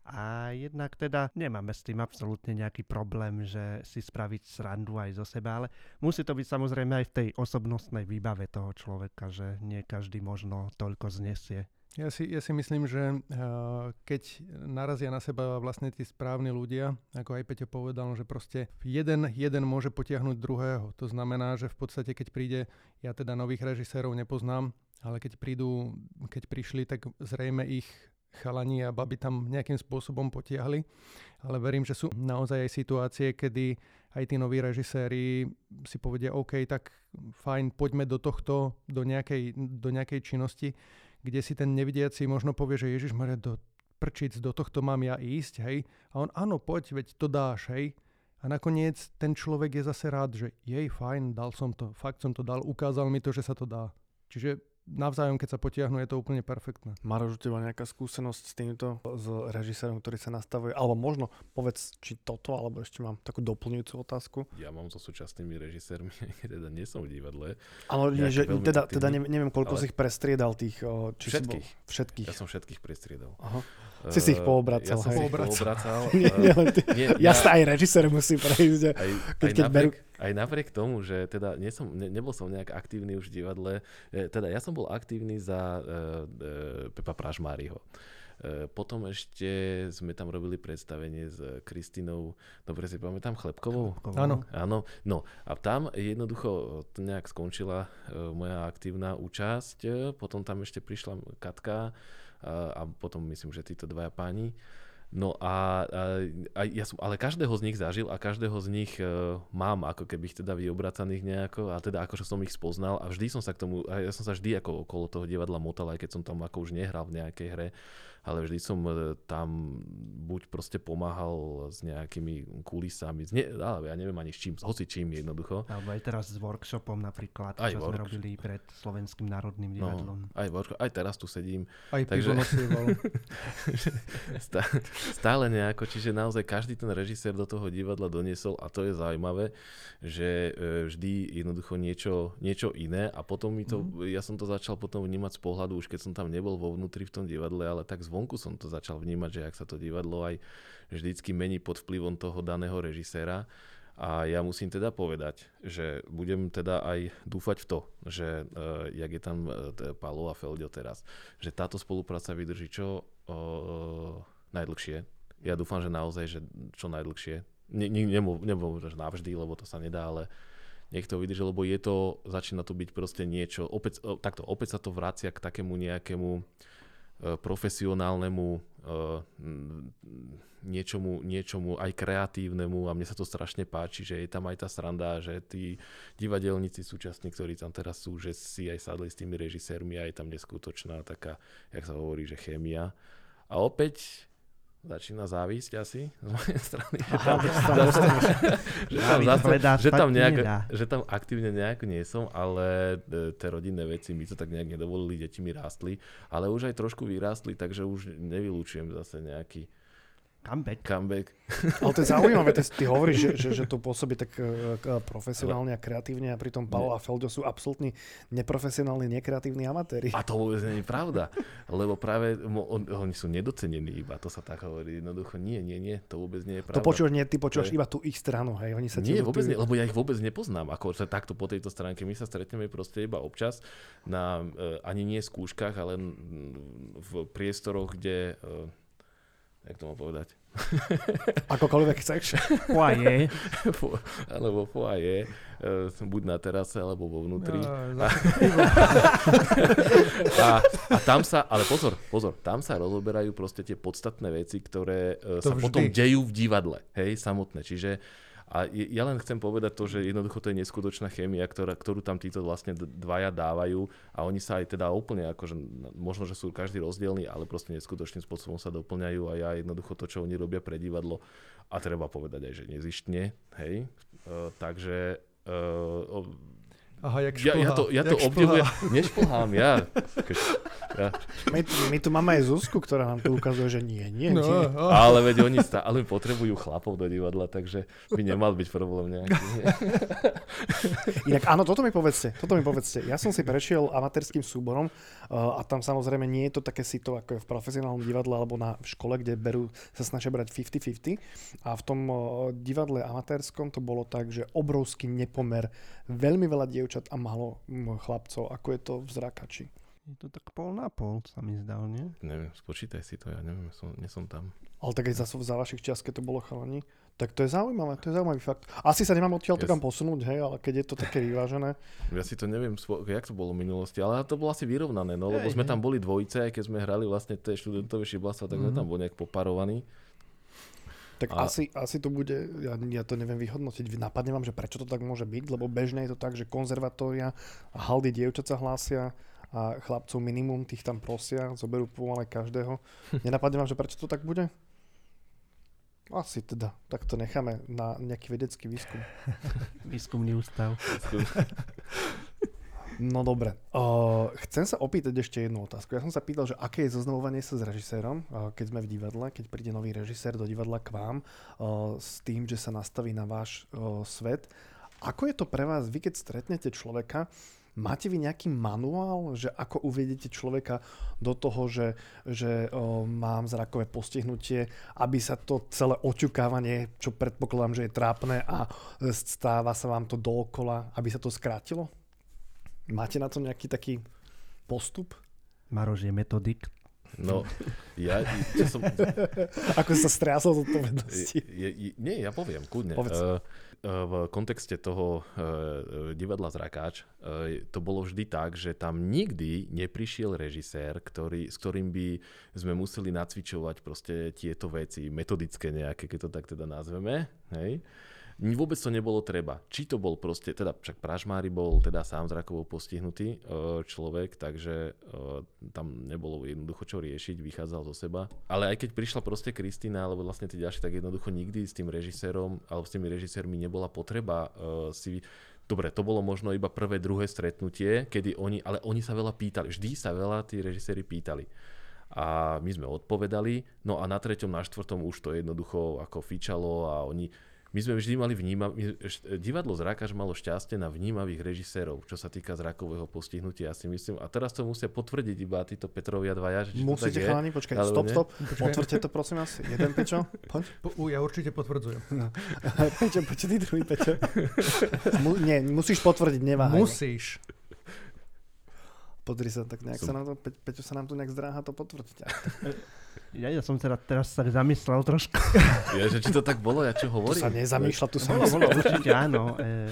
Speaker 4: A jednak teda nemáme s tým absolútne nejaký problém, že si spraviť srandu aj zo seba, ale musí to byť samozrejme aj v tej osobnostnej výbave toho človeka, že nie každý možno toľko znesie.
Speaker 3: Ja si, ja si myslím, že uh, keď narazia na seba vlastne tí správni ľudia, ako aj Peťo povedal, že proste jeden, jeden môže potiahnuť druhého. To znamená, že v podstate keď príde, ja teda nových režisérov nepoznám, ale keď prídu, keď prišli, tak zrejme ich chalani a baby tam nejakým spôsobom potiahli. Ale verím, že sú naozaj aj situácie, kedy aj tí noví režiséri si povedia, OK, tak fajn, poďme do tohto, do nejakej, do nejakej činnosti, kde si ten nevidiaci možno povie, že Ježiš Maria, do prčic, do tohto mám ja ísť, hej. A on, áno, poď, veď to dáš, hej. A nakoniec ten človek je zase rád, že jej, fajn, dal som to, fakt som to dal, ukázal mi to, že sa to dá. Čiže navzájom, keď sa potiahnu, je to úplne perfektné.
Speaker 1: Maroš, teba nejaká skúsenosť s týmto, s režisérom, ktorý sa nastavuje? Alebo možno povedz, či toto, alebo ešte mám takú doplňujúcu otázku.
Speaker 2: Ja mám so súčasnými režisérmi, <laughs> teda nie som v divadle.
Speaker 1: Ale nie, že, teda, teda neviem, neviem koľko ale... si ich prestriedal tých... Či
Speaker 2: všetkých.
Speaker 1: Si bol, všetkých.
Speaker 2: Ja som všetkých prestriedal.
Speaker 1: Aha. Si si ich poobracal.
Speaker 2: Ja som
Speaker 1: hej.
Speaker 2: poobracal. <laughs>
Speaker 1: nie, nie, ty, nie, ja, ja aj režisér musí prejsť.
Speaker 2: Aj, keď, aj, keď napriek, berú... aj napriek tomu, že teda nie som, ne, nebol som nejak aktívny už v divadle, teda ja som bol aktívny za uh, uh, Pepa Pražmáriho. Uh, potom ešte sme tam robili predstavenie s Kristinou, dobre si pamätám, Chlebkovou?
Speaker 3: Áno.
Speaker 2: Áno, no a tam jednoducho to nejak skončila uh, moja aktívna účasť, potom tam ešte prišla Katka, a potom myslím, že títo dvaja páni. No a, a, a ja som, ale každého z nich zažil a každého z nich uh, mám ako keby teda vyobracaných nejako a teda akože som ich spoznal a vždy som sa k tomu, ja som sa vždy ako okolo toho divadla motal, aj keď som tam ako už nehral v nejakej hre, ale vždy som e, tam buď proste pomáhal s nejakými kulisami, z ne, ale ja neviem ani s čím, hoci čím jednoducho.
Speaker 4: Alebo aj teraz s workshopom napríklad, aj čo work... sme robili pred Slovenským národným no, divadlom.
Speaker 2: No, aj workshop, aj teraz tu sedím.
Speaker 3: Aj takže... <laughs>
Speaker 2: stále nejako, čiže naozaj každý ten režisér do toho divadla doniesol a to je zaujímavé, že e, vždy jednoducho niečo, niečo iné a potom mi to, mm. ja som to začal potom vnímať z pohľadu, už keď som tam nebol vo vnútri v tom divadle, ale tak zvonku som to začal vnímať, že ak sa to divadlo aj vždycky mení pod vplyvom toho daného režiséra. A ja musím teda povedať, že budem teda aj dúfať v to, že uh, jak je tam uh, Palo a Feldio teraz, že táto spolupráca vydrží čo uh, najdlhšie. Ja dúfam, že naozaj, že čo najdlhšie. Ne, ne, nebol, že navždy, lebo to sa nedá, ale nech to vydrží, lebo je to, začína to byť proste niečo, opäť, takto, opäť sa to vracia k takému nejakému profesionálnemu e, niečomu, niečomu aj kreatívnemu a mne sa to strašne páči, že je tam aj tá sranda, že tí divadelníci súčasní, ktorí tam teraz sú, že si aj sadli s tými režisérmi a je tam neskutočná taká, jak sa hovorí, že chémia. A opäť začína závisť asi z mojej <laughs> strany. Že tam, zase, že tam, nejak, že tam <laughs> aktívne nejak nie som, ale e, tie rodinné veci mi to tak nejak nedovolili, deti mi rástli, ale už aj trošku vyrástli, takže už nevylúčujem zase nejaký
Speaker 4: Comeback.
Speaker 2: Comeback. <laughs>
Speaker 1: Ale to je zaujímavé, ty, ty hovoríš, že, že, že to pôsobí tak uh, profesionálne a kreatívne a pritom Paolo a Feldo sú absolútni neprofesionálni, nekreatívni amatéri.
Speaker 2: A to vôbec nie je pravda, lebo práve on, oni sú nedocenení iba, to sa tak hovorí. Jednoducho nie, nie, nie, to vôbec nie je pravda.
Speaker 1: To počúvaš, nie, ty počúvaš iba tú ich stranu, hej, oni sa
Speaker 2: Nie, vôbec nie, lebo ja ich vôbec nepoznám, ako sa takto po tejto stránke. My sa stretneme proste iba občas na, uh, ani nie skúškach, ale v priestoroch, kde uh, jak to mám povedať? <laughs>
Speaker 1: Akokoľvek chceš. <laughs>
Speaker 4: Foaje.
Speaker 2: alebo foaje, e, buď na terase, alebo vo vnútri. No, a, <laughs> a, a tam sa, ale pozor, pozor, tam sa rozoberajú proste tie podstatné veci, ktoré e, to sa vždy. potom dejú v divadle, hej, samotné. Čiže a ja len chcem povedať to, že jednoducho to je neskutočná chémia, ktorá, ktorú tam títo vlastne dvaja dávajú a oni sa aj teda úplne akože, možno, že sú každý rozdielný, ale proste neskutočným spôsobom sa doplňajú a ja jednoducho to, čo oni robia pre divadlo a treba povedať aj, že nezištne, hej. Uh, takže uh,
Speaker 3: Aha, jak
Speaker 2: šplhá. Ja, ja to, ja to obdivujem. Nešplhám, ja. Keď,
Speaker 1: ja. My, my tu máme aj Zuzku, ktorá nám tu ukazuje, že nie, nie, no, nie.
Speaker 2: Oh. Ale veď oni stále potrebujú chlapov do divadla, takže by nemal byť problém nejaký.
Speaker 1: Inak áno, toto mi povedzte, toto mi povedzte. Ja som si prešiel amatérským súborom uh, a tam samozrejme nie je to také sito, ako je v profesionálnom divadle alebo na škole, kde berú, sa snažia brať 50-50. A v tom uh, divadle amatérskom to bolo tak, že obrovský nepomer, veľmi veľa diev dievčat a málo chlapcov. Ako je to v zrakači?
Speaker 4: Je to tak pol na pol, sa mi zdal, nie?
Speaker 2: Neviem, spočítaj si to, ja neviem, som, nie som tam.
Speaker 1: Ale tak aj za, za vašich čias, keď to bolo chalani, tak to je zaujímavé, to je zaujímavý fakt. Asi sa nemám odtiaľ to
Speaker 2: Yes.
Speaker 1: kam posunúť, hej, ale keď je to také vyvážené.
Speaker 2: Ja si to neviem, jak to bolo v minulosti, ale to bolo asi vyrovnané, no, lebo
Speaker 4: Hej,
Speaker 2: sme
Speaker 4: hej.
Speaker 2: tam boli dvojice, aj keď sme hrali vlastne tie študentové šiblastva, tak sme
Speaker 3: Mhm.
Speaker 2: tam boli nejak poparovaní.
Speaker 1: Tak
Speaker 2: A-
Speaker 1: asi, asi to bude, ja, ja to neviem vyhodnotiť, napadne vám, že prečo to tak môže byť, lebo bežne je to tak, že konzervatória a haldy dievčat sa hlásia a chlapcov minimum tých tam prosia, zoberú pomaly každého. <laughs> Nenapadne vám, že prečo to tak bude? Asi teda, tak to necháme na nejaký vedecký výskum. <laughs>
Speaker 4: Výskumný ústav. <laughs>
Speaker 1: No dobre. Uh, chcem sa opýtať ešte jednu otázku. Ja som sa pýtal, že aké je zoznamovanie sa s režisérom, uh, keď sme v divadle, keď príde nový režisér do divadla k vám uh, s tým, že sa nastaví na váš uh, svet. Ako je to pre vás, vy keď stretnete človeka, máte vy nejaký manuál, že ako uvedete človeka do toho, že, že uh, mám zrakové postihnutie, aby sa to celé oťukávanie, čo predpokladám, že je trápne a stáva sa vám to dookola, aby sa to skrátilo? Máte na to nejaký taký postup?
Speaker 4: Maroš je metodik.
Speaker 2: No, ja, ja som, <laughs>
Speaker 1: Ako sa striasol z odpovednosti?
Speaker 2: je, je, nie, ja poviem, kľudne.
Speaker 1: Povedz.
Speaker 2: Uh, v kontexte toho uh, divadla Zrakáč uh, to bolo vždy tak, že tam nikdy neprišiel režisér, ktorý, s ktorým by sme museli nacvičovať proste tieto veci, metodické nejaké, keď to tak teda nazveme. Hej? Vôbec to nebolo treba. Či to bol proste, teda však Pražmári bol teda sám zrakovo postihnutý uh, človek, takže uh, tam nebolo jednoducho čo riešiť, vychádzal zo seba. Ale aj keď prišla proste Kristína, alebo vlastne tí ďalší, tak jednoducho nikdy s tým režisérom, alebo s tými režisérmi nebola potreba uh, si Dobre, to bolo možno iba prvé, druhé stretnutie, kedy oni, ale oni sa veľa pýtali, vždy sa veľa tí režiséri pýtali. A my sme odpovedali, no a na treťom, na štvrtom už to jednoducho ako fičalo a oni, my sme vždy mali vníma, my, št- divadlo Zrákaž malo šťastie na vnímavých režisérov, čo sa týka zrakového postihnutia, ja si myslím. A teraz to musia potvrdiť iba títo Petrovia dvaja, že
Speaker 1: Musíte chalani, počkaj, stop,
Speaker 2: nie?
Speaker 1: stop. <laughs> Potvrďte to prosím vás. Jeden Pečo, poď.
Speaker 3: Po, ja určite potvrdzujem. <laughs>
Speaker 1: Pečo, poď ty druhý Pečo. <laughs> Mu, nie, musíš potvrdiť, neváhaj.
Speaker 3: Musíš.
Speaker 1: Pozri sa, tak nejak
Speaker 2: Som-
Speaker 1: sa nám to, Pe- Peťo sa nám tu nejak zdráha to potvrdiť. <laughs>
Speaker 4: Ja, ja som teda teraz sa zamyslel trošku.
Speaker 2: Ja, že či to tak bolo, ja čo
Speaker 1: Tu
Speaker 2: hovorím?
Speaker 1: sa nezamýšľa, tu sa
Speaker 4: Bolo, bolo, určite áno. <laughs> E,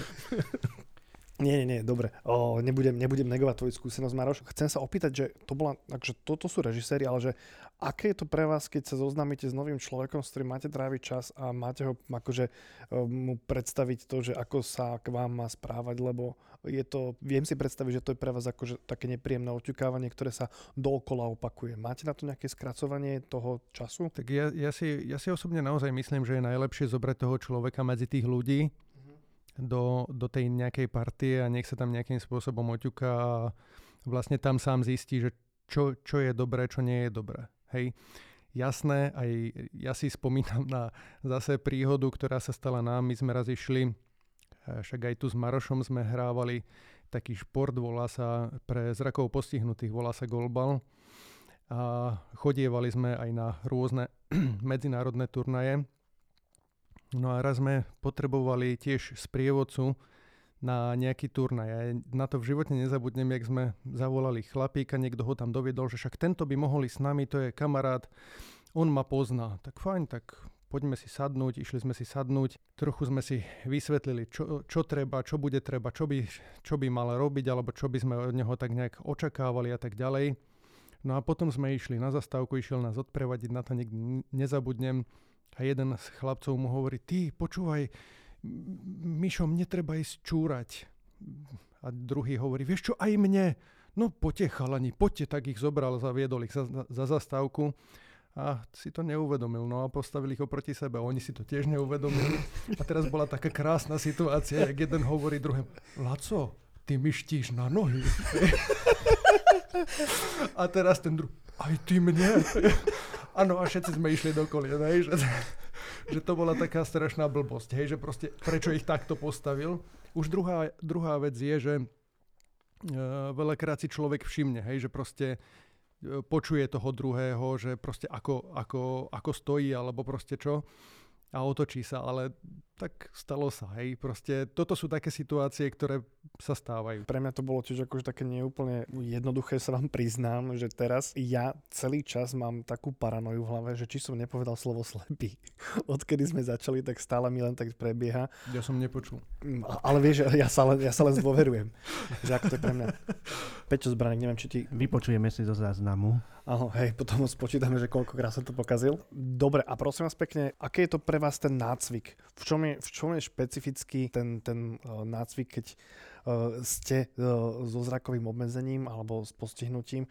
Speaker 1: Nie, nie, nie, dobre. O, nebudem, nebudem negovať tvoju skúsenosť, Maroš. Chcem sa opýtať, že to bola, takže toto sú režiséri, ale že aké je to pre vás, keď sa zoznámite s novým človekom, s ktorým máte tráviť čas a máte ho akože o, mu predstaviť to, že ako sa k vám má správať, lebo je to, viem si predstaviť, že to je pre vás akože také nepríjemné oťukávanie, ktoré sa dookola opakuje. Máte na to nejaké skracovanie toho času?
Speaker 3: Tak ja, ja, si, ja si osobne naozaj myslím, že je najlepšie zobrať toho človeka medzi tých ľudí do, do tej nejakej partie a nech sa tam nejakým spôsobom oťuká a vlastne tam sám zistí, že čo, čo je dobré, čo nie je dobré. Hej. Jasné, aj ja si spomínam na zase príhodu, ktorá sa stala nám. My sme raz išli, eh, však aj tu s Marošom sme hrávali taký šport, volá sa pre zrakov postihnutých, volá sa golbal. A chodievali sme aj na rôzne <clears throat> medzinárodné turnaje. No a raz sme potrebovali tiež sprievodcu na nejaký turnaj. Ja na to v živote nezabudnem, jak sme zavolali chlapíka, niekto ho tam doviedol, že však tento by mohol ísť s nami, to je kamarát, on ma pozná. Tak fajn, tak poďme si sadnúť, išli sme si sadnúť, trochu sme si vysvetlili, čo, čo treba, čo bude treba, čo by, čo by mal robiť, alebo čo by sme od neho tak nejak očakávali a tak ďalej. No a potom sme išli na zastávku, išiel nás odprevadiť, na to nikdy nezabudnem. A jeden z chlapcov mu hovorí, ty počúvaj, Mišo, mne treba ísť čúrať. A druhý hovorí, vieš čo, aj mne. No poďte chalani, poďte, tak ich zobral, zaviedol ich za, za zastávku. A si to neuvedomil, no a postavili ich oproti sebe. Oni si to tiež neuvedomili. A teraz bola taká krásna situácia, jak jeden hovorí druhému, Laco, ty mi na nohy. <laughs> A teraz ten druhý, aj ty mne. Áno, a všetci sme išli do kolien, hej, že, že to bola taká strašná blbosť, hej, že proste prečo ich takto postavil. Už druhá, druhá vec je, že uh, veľakrát si človek všimne, hej, že proste e, počuje toho druhého, že proste ako, ako, ako stojí, alebo proste čo a otočí sa, ale tak stalo sa, hej, proste toto sú také situácie, ktoré sa stávajú.
Speaker 1: Pre mňa to bolo tiež akože také neúplne jednoduché, sa vám priznám, že teraz ja celý čas mám takú paranoju v hlave, že či som nepovedal slovo slepý. <laughs> Odkedy sme začali, tak stále mi len tak prebieha.
Speaker 3: Ja som nepočul.
Speaker 1: Mm, Ale vieš, ja sa len, ja sa len zdôverujem, že ako to je pre mňa. Peťo Zbranek, neviem, či ti...
Speaker 4: Vypočujeme si zo záznamu.
Speaker 1: Áno, hej, potom spočítame, že koľkokrát som to pokazil. Dobre, a prosím vás pekne, aký je to pre vás ten nácvik? V čom je, v čom je špecifický ten, ten uh, nácvik, keď uh, ste uh, so zrakovým obmedzením alebo s postihnutím?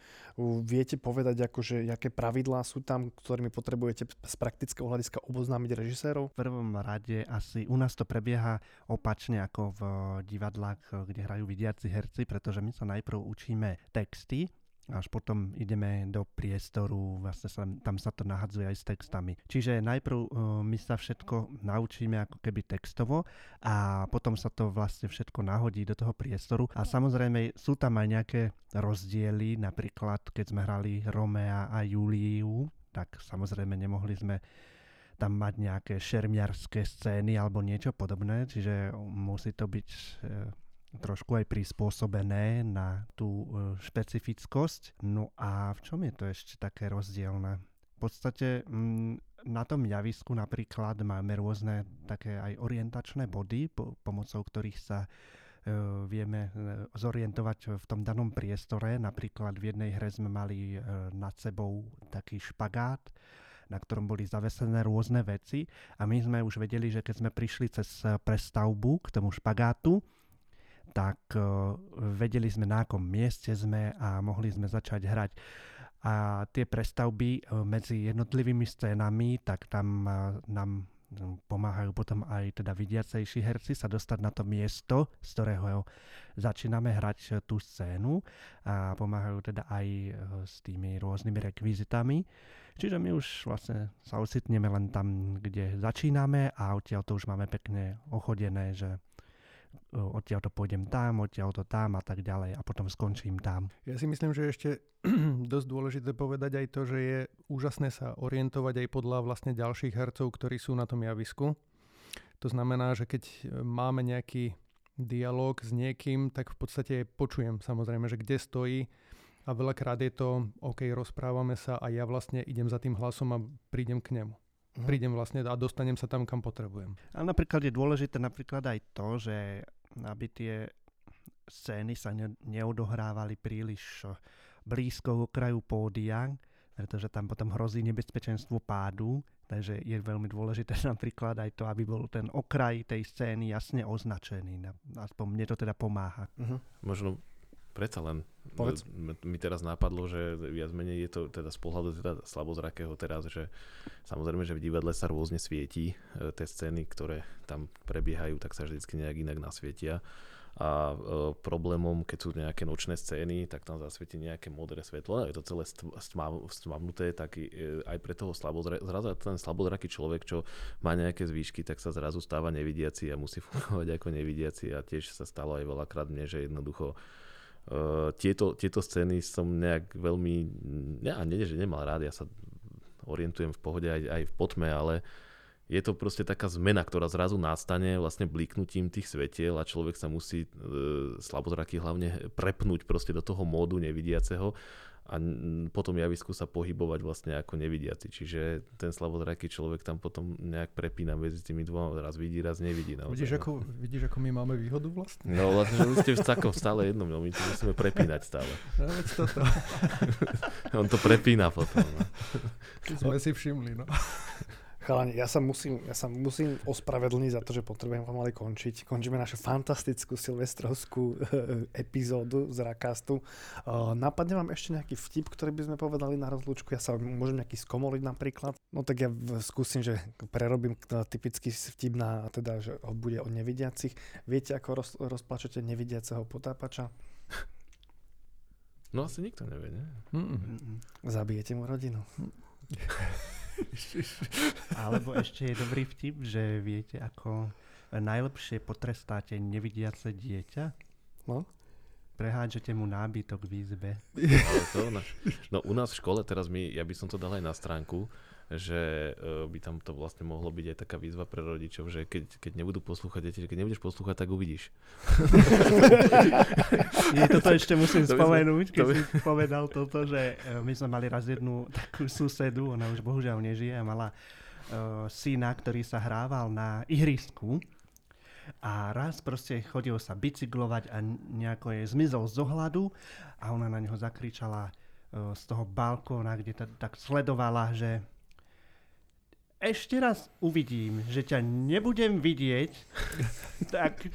Speaker 1: Viete povedať, akože, aké pravidlá sú tam, ktorými potrebujete z praktického hľadiska oboznámiť režisérov?
Speaker 4: V prvom rade asi u nás to prebieha opačne ako v divadlách, kde hrajú vidiaci herci, pretože my sa najprv učíme texty, až potom ideme do priestoru, vlastne sa, tam sa to nahadzuje aj s textami. Čiže najprv uh, my sa všetko naučíme ako keby textovo a potom sa to vlastne všetko nahodí do toho priestoru a samozrejme sú tam aj nejaké rozdiely, napríklad keď sme hrali Romea a Juliu, tak samozrejme nemohli sme tam mať nejaké šermiarské scény alebo niečo podobné, čiže musí to byť e, trošku aj prispôsobené na tú e, špecifickosť. No a v čom je to ešte také rozdielne? V podstate mm, na tom javisku napríklad máme rôzne také aj orientačné body, po, pomocou ktorých sa e, vieme e, zorientovať v tom danom priestore. Napríklad v jednej hre sme mali nad sebou taký špagát, na ktorom boli zavesené rôzne veci a my sme už vedeli, že keď sme prišli cez prestavbu k tomu špagátu, tak uh, vedeli sme na akom mieste sme a mohli sme začať hrať. A tie prestavby uh, medzi jednotlivými scénami, tak tam uh, nám pomáhajú potom aj teda vidiacejší herci sa dostať na to miesto, z ktorého začíname hrať tú scénu a pomáhajú teda aj s tými rôznymi rekvizitami. Čiže my už vlastne sa ocitneme len tam, kde začíname a odtiaľ to už máme pekne ochodené, že odtiaľ to pôjdem tam, odtiaľ to tam a tak ďalej a potom skončím tam.
Speaker 3: Ja si myslím, že ešte <clears throat> dosť dôležité povedať aj to, že je úžasné sa orientovať aj podľa vlastne ďalších hercov, ktorí sú na tom javisku. To znamená, že keď máme nejaký dialog s niekým, tak v podstate počujem samozrejme, že kde stojí a veľakrát je to, OK, rozprávame sa a ja vlastne idem za tým hlasom a prídem k nemu prídem vlastne a dostanem sa tam, kam potrebujem.
Speaker 4: A napríklad je dôležité napríklad aj to, že aby tie scény sa ne, neodohrávali príliš blízko k okraju pódia, pretože tam potom hrozí nebezpečenstvo pádu, takže je veľmi dôležité <laughs> napríklad aj to, aby bol ten okraj tej scény jasne označený. Aspoň mne to teda pomáha.
Speaker 2: Uh-huh. Možno predsa len
Speaker 1: Povedz.
Speaker 2: mi teraz napadlo, že viac menej je to teda z pohľadu teda slabozrakého teraz, že samozrejme, že v divadle sa rôzne svietí e, tie scény, ktoré tam prebiehajú, tak sa vždycky nejak inak nasvietia. A e, problémom, keď sú nejaké nočné scény, tak tam zasvieti nejaké modré svetlo. A je to celé stmavnuté, tak e, aj pre toho slabozra- zrazu ten slabozraký človek, čo má nejaké zvýšky, tak sa zrazu stáva nevidiaci a musí <laughs> fungovať ako nevidiaci. A tiež sa stalo aj veľakrát mne, že jednoducho tieto, tieto scény som nejak veľmi, ne, nie, že nemal rád, ja sa orientujem v pohode aj, aj v potme, ale je to proste taká zmena, ktorá zrazu nastane vlastne bliknutím tých svetiel a človek sa musí e, slabozraky hlavne prepnúť proste do toho módu nevidiaceho a potom javisku sa pohybovať vlastne ako nevidiaci. Čiže ten slabozraký človek tam potom nejak prepína medzi tými dvoma, raz vidí, raz nevidí. Naozaj,
Speaker 3: vidíš,
Speaker 2: no.
Speaker 3: ako, vidíš, ako my máme výhodu vlastne?
Speaker 2: No vlastne, že vy ste v takom stále jednom, no my to musíme prepínať stále.
Speaker 3: No, veď toto.
Speaker 2: On to prepína potom. No.
Speaker 3: Sme si všimli, no.
Speaker 1: Chalani, ja sa musím, ja sa musím ospravedlniť za to, že potrebujem pomaly končiť. Končíme našu fantastickú silvestrovskú epizódu z Rakastu. Uh, napadne vám ešte nejaký vtip, ktorý by sme povedali na rozlúčku? Ja sa môžem nejaký skomoliť napríklad. No tak ja skúsim, že prerobím typický vtip na, teda, že bude o nevidiacich. Viete, ako roz, rozplačete nevidiaceho potápača?
Speaker 2: No asi nikto nevie, nie?
Speaker 4: Mm-mm.
Speaker 1: Zabijete mu rodinu. <laughs> <laughs>
Speaker 4: Alebo ešte je dobrý vtip, že viete, ako najlepšie potrestáte nevidiace dieťa?
Speaker 1: No?
Speaker 4: Prehádžete mu nábytok v izbe.
Speaker 2: Ale to na, no u nás v škole teraz my, ja by som to dal aj na stránku, že uh, by tam to vlastne mohlo byť aj taká výzva pre rodičov, že keď, keď nebudú poslúchať deti, keď nebudeš poslúchať, tak uvidíš. <laughs>
Speaker 4: Nie, toto ešte musím
Speaker 2: To
Speaker 4: spomenúť, keď
Speaker 2: to by-
Speaker 4: si povedal toto, že e, my sme mali raz jednu takú susedu, ona už bohužiaľ nežije a mala uh, syna, ktorý sa hrával na ihrisku a raz proste chodil sa bicyklovať a nejako je zmizol z ohľadu a ona na neho zakričala uh, z toho balkóna, kde ta, tak sledovala, že ešte raz uvidím, že ťa nebudem vidieť, <laughs> tak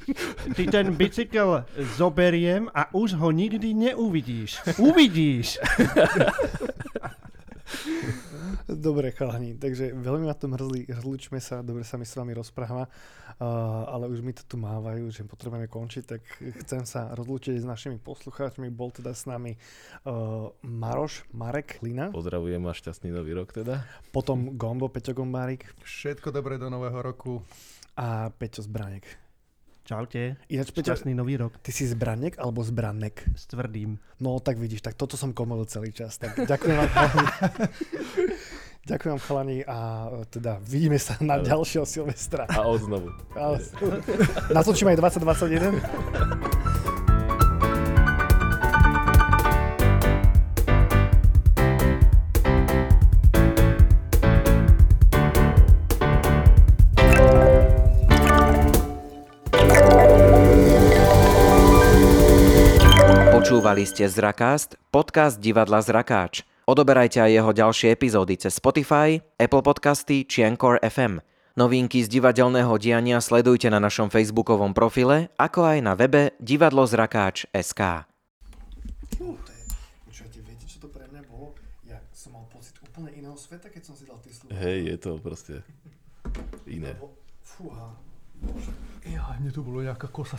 Speaker 4: ty ten bicykel zoberiem a už ho nikdy neuvidíš. Uvidíš! <laughs>
Speaker 1: Dobre, chalani, takže veľmi ma to mrzli, rozlučme sa, dobre sa mi s vami rozpráva, uh, ale už mi to tu mávajú, že potrebujeme končiť, tak chcem sa rozlúčiť s našimi poslucháčmi. Bol teda s nami uh, Maroš, Marek Lina,
Speaker 2: Pozdravujem a šťastný nový rok teda.
Speaker 1: potom Gombo, Peťo Gombárik
Speaker 3: Všetko dobré do nového roku.
Speaker 1: a Peťo Zbranek.
Speaker 4: Čaute,
Speaker 1: Ináč, Peťo,
Speaker 4: šťastný nový rok
Speaker 1: ty si Zbranek alebo Zbranek?
Speaker 4: s tvrdým.
Speaker 1: No tak vidíš, tak toto som komolil celý čas. Tak ďakujem vám. <laughs> ďakujem chalani a e, teda vidíme sa na
Speaker 2: Ale-
Speaker 1: ďalšieho Silvestra.
Speaker 2: A odznovu.
Speaker 1: Ale- Natočíme aj 2021.
Speaker 5: Počúvali ste Zrakast, podcast divadla Zrakáč. Odoberajte aj jeho ďalšie epizódy cez Spotify, Apple Podcasty či Anchor FM. Novinky z divadelného diania sledujte na našom facebookovom profile, ako aj na webe divadlozrakáč.sk.
Speaker 1: Počujete, viete, čo to pre mňa bolo? Ja som mal pocit úplne iného sveta, keď som si dal tie slúchadlá.
Speaker 2: Hej, je to proste iné.
Speaker 1: Fúha.
Speaker 3: Ja, mne tu bolo nejaká kosa.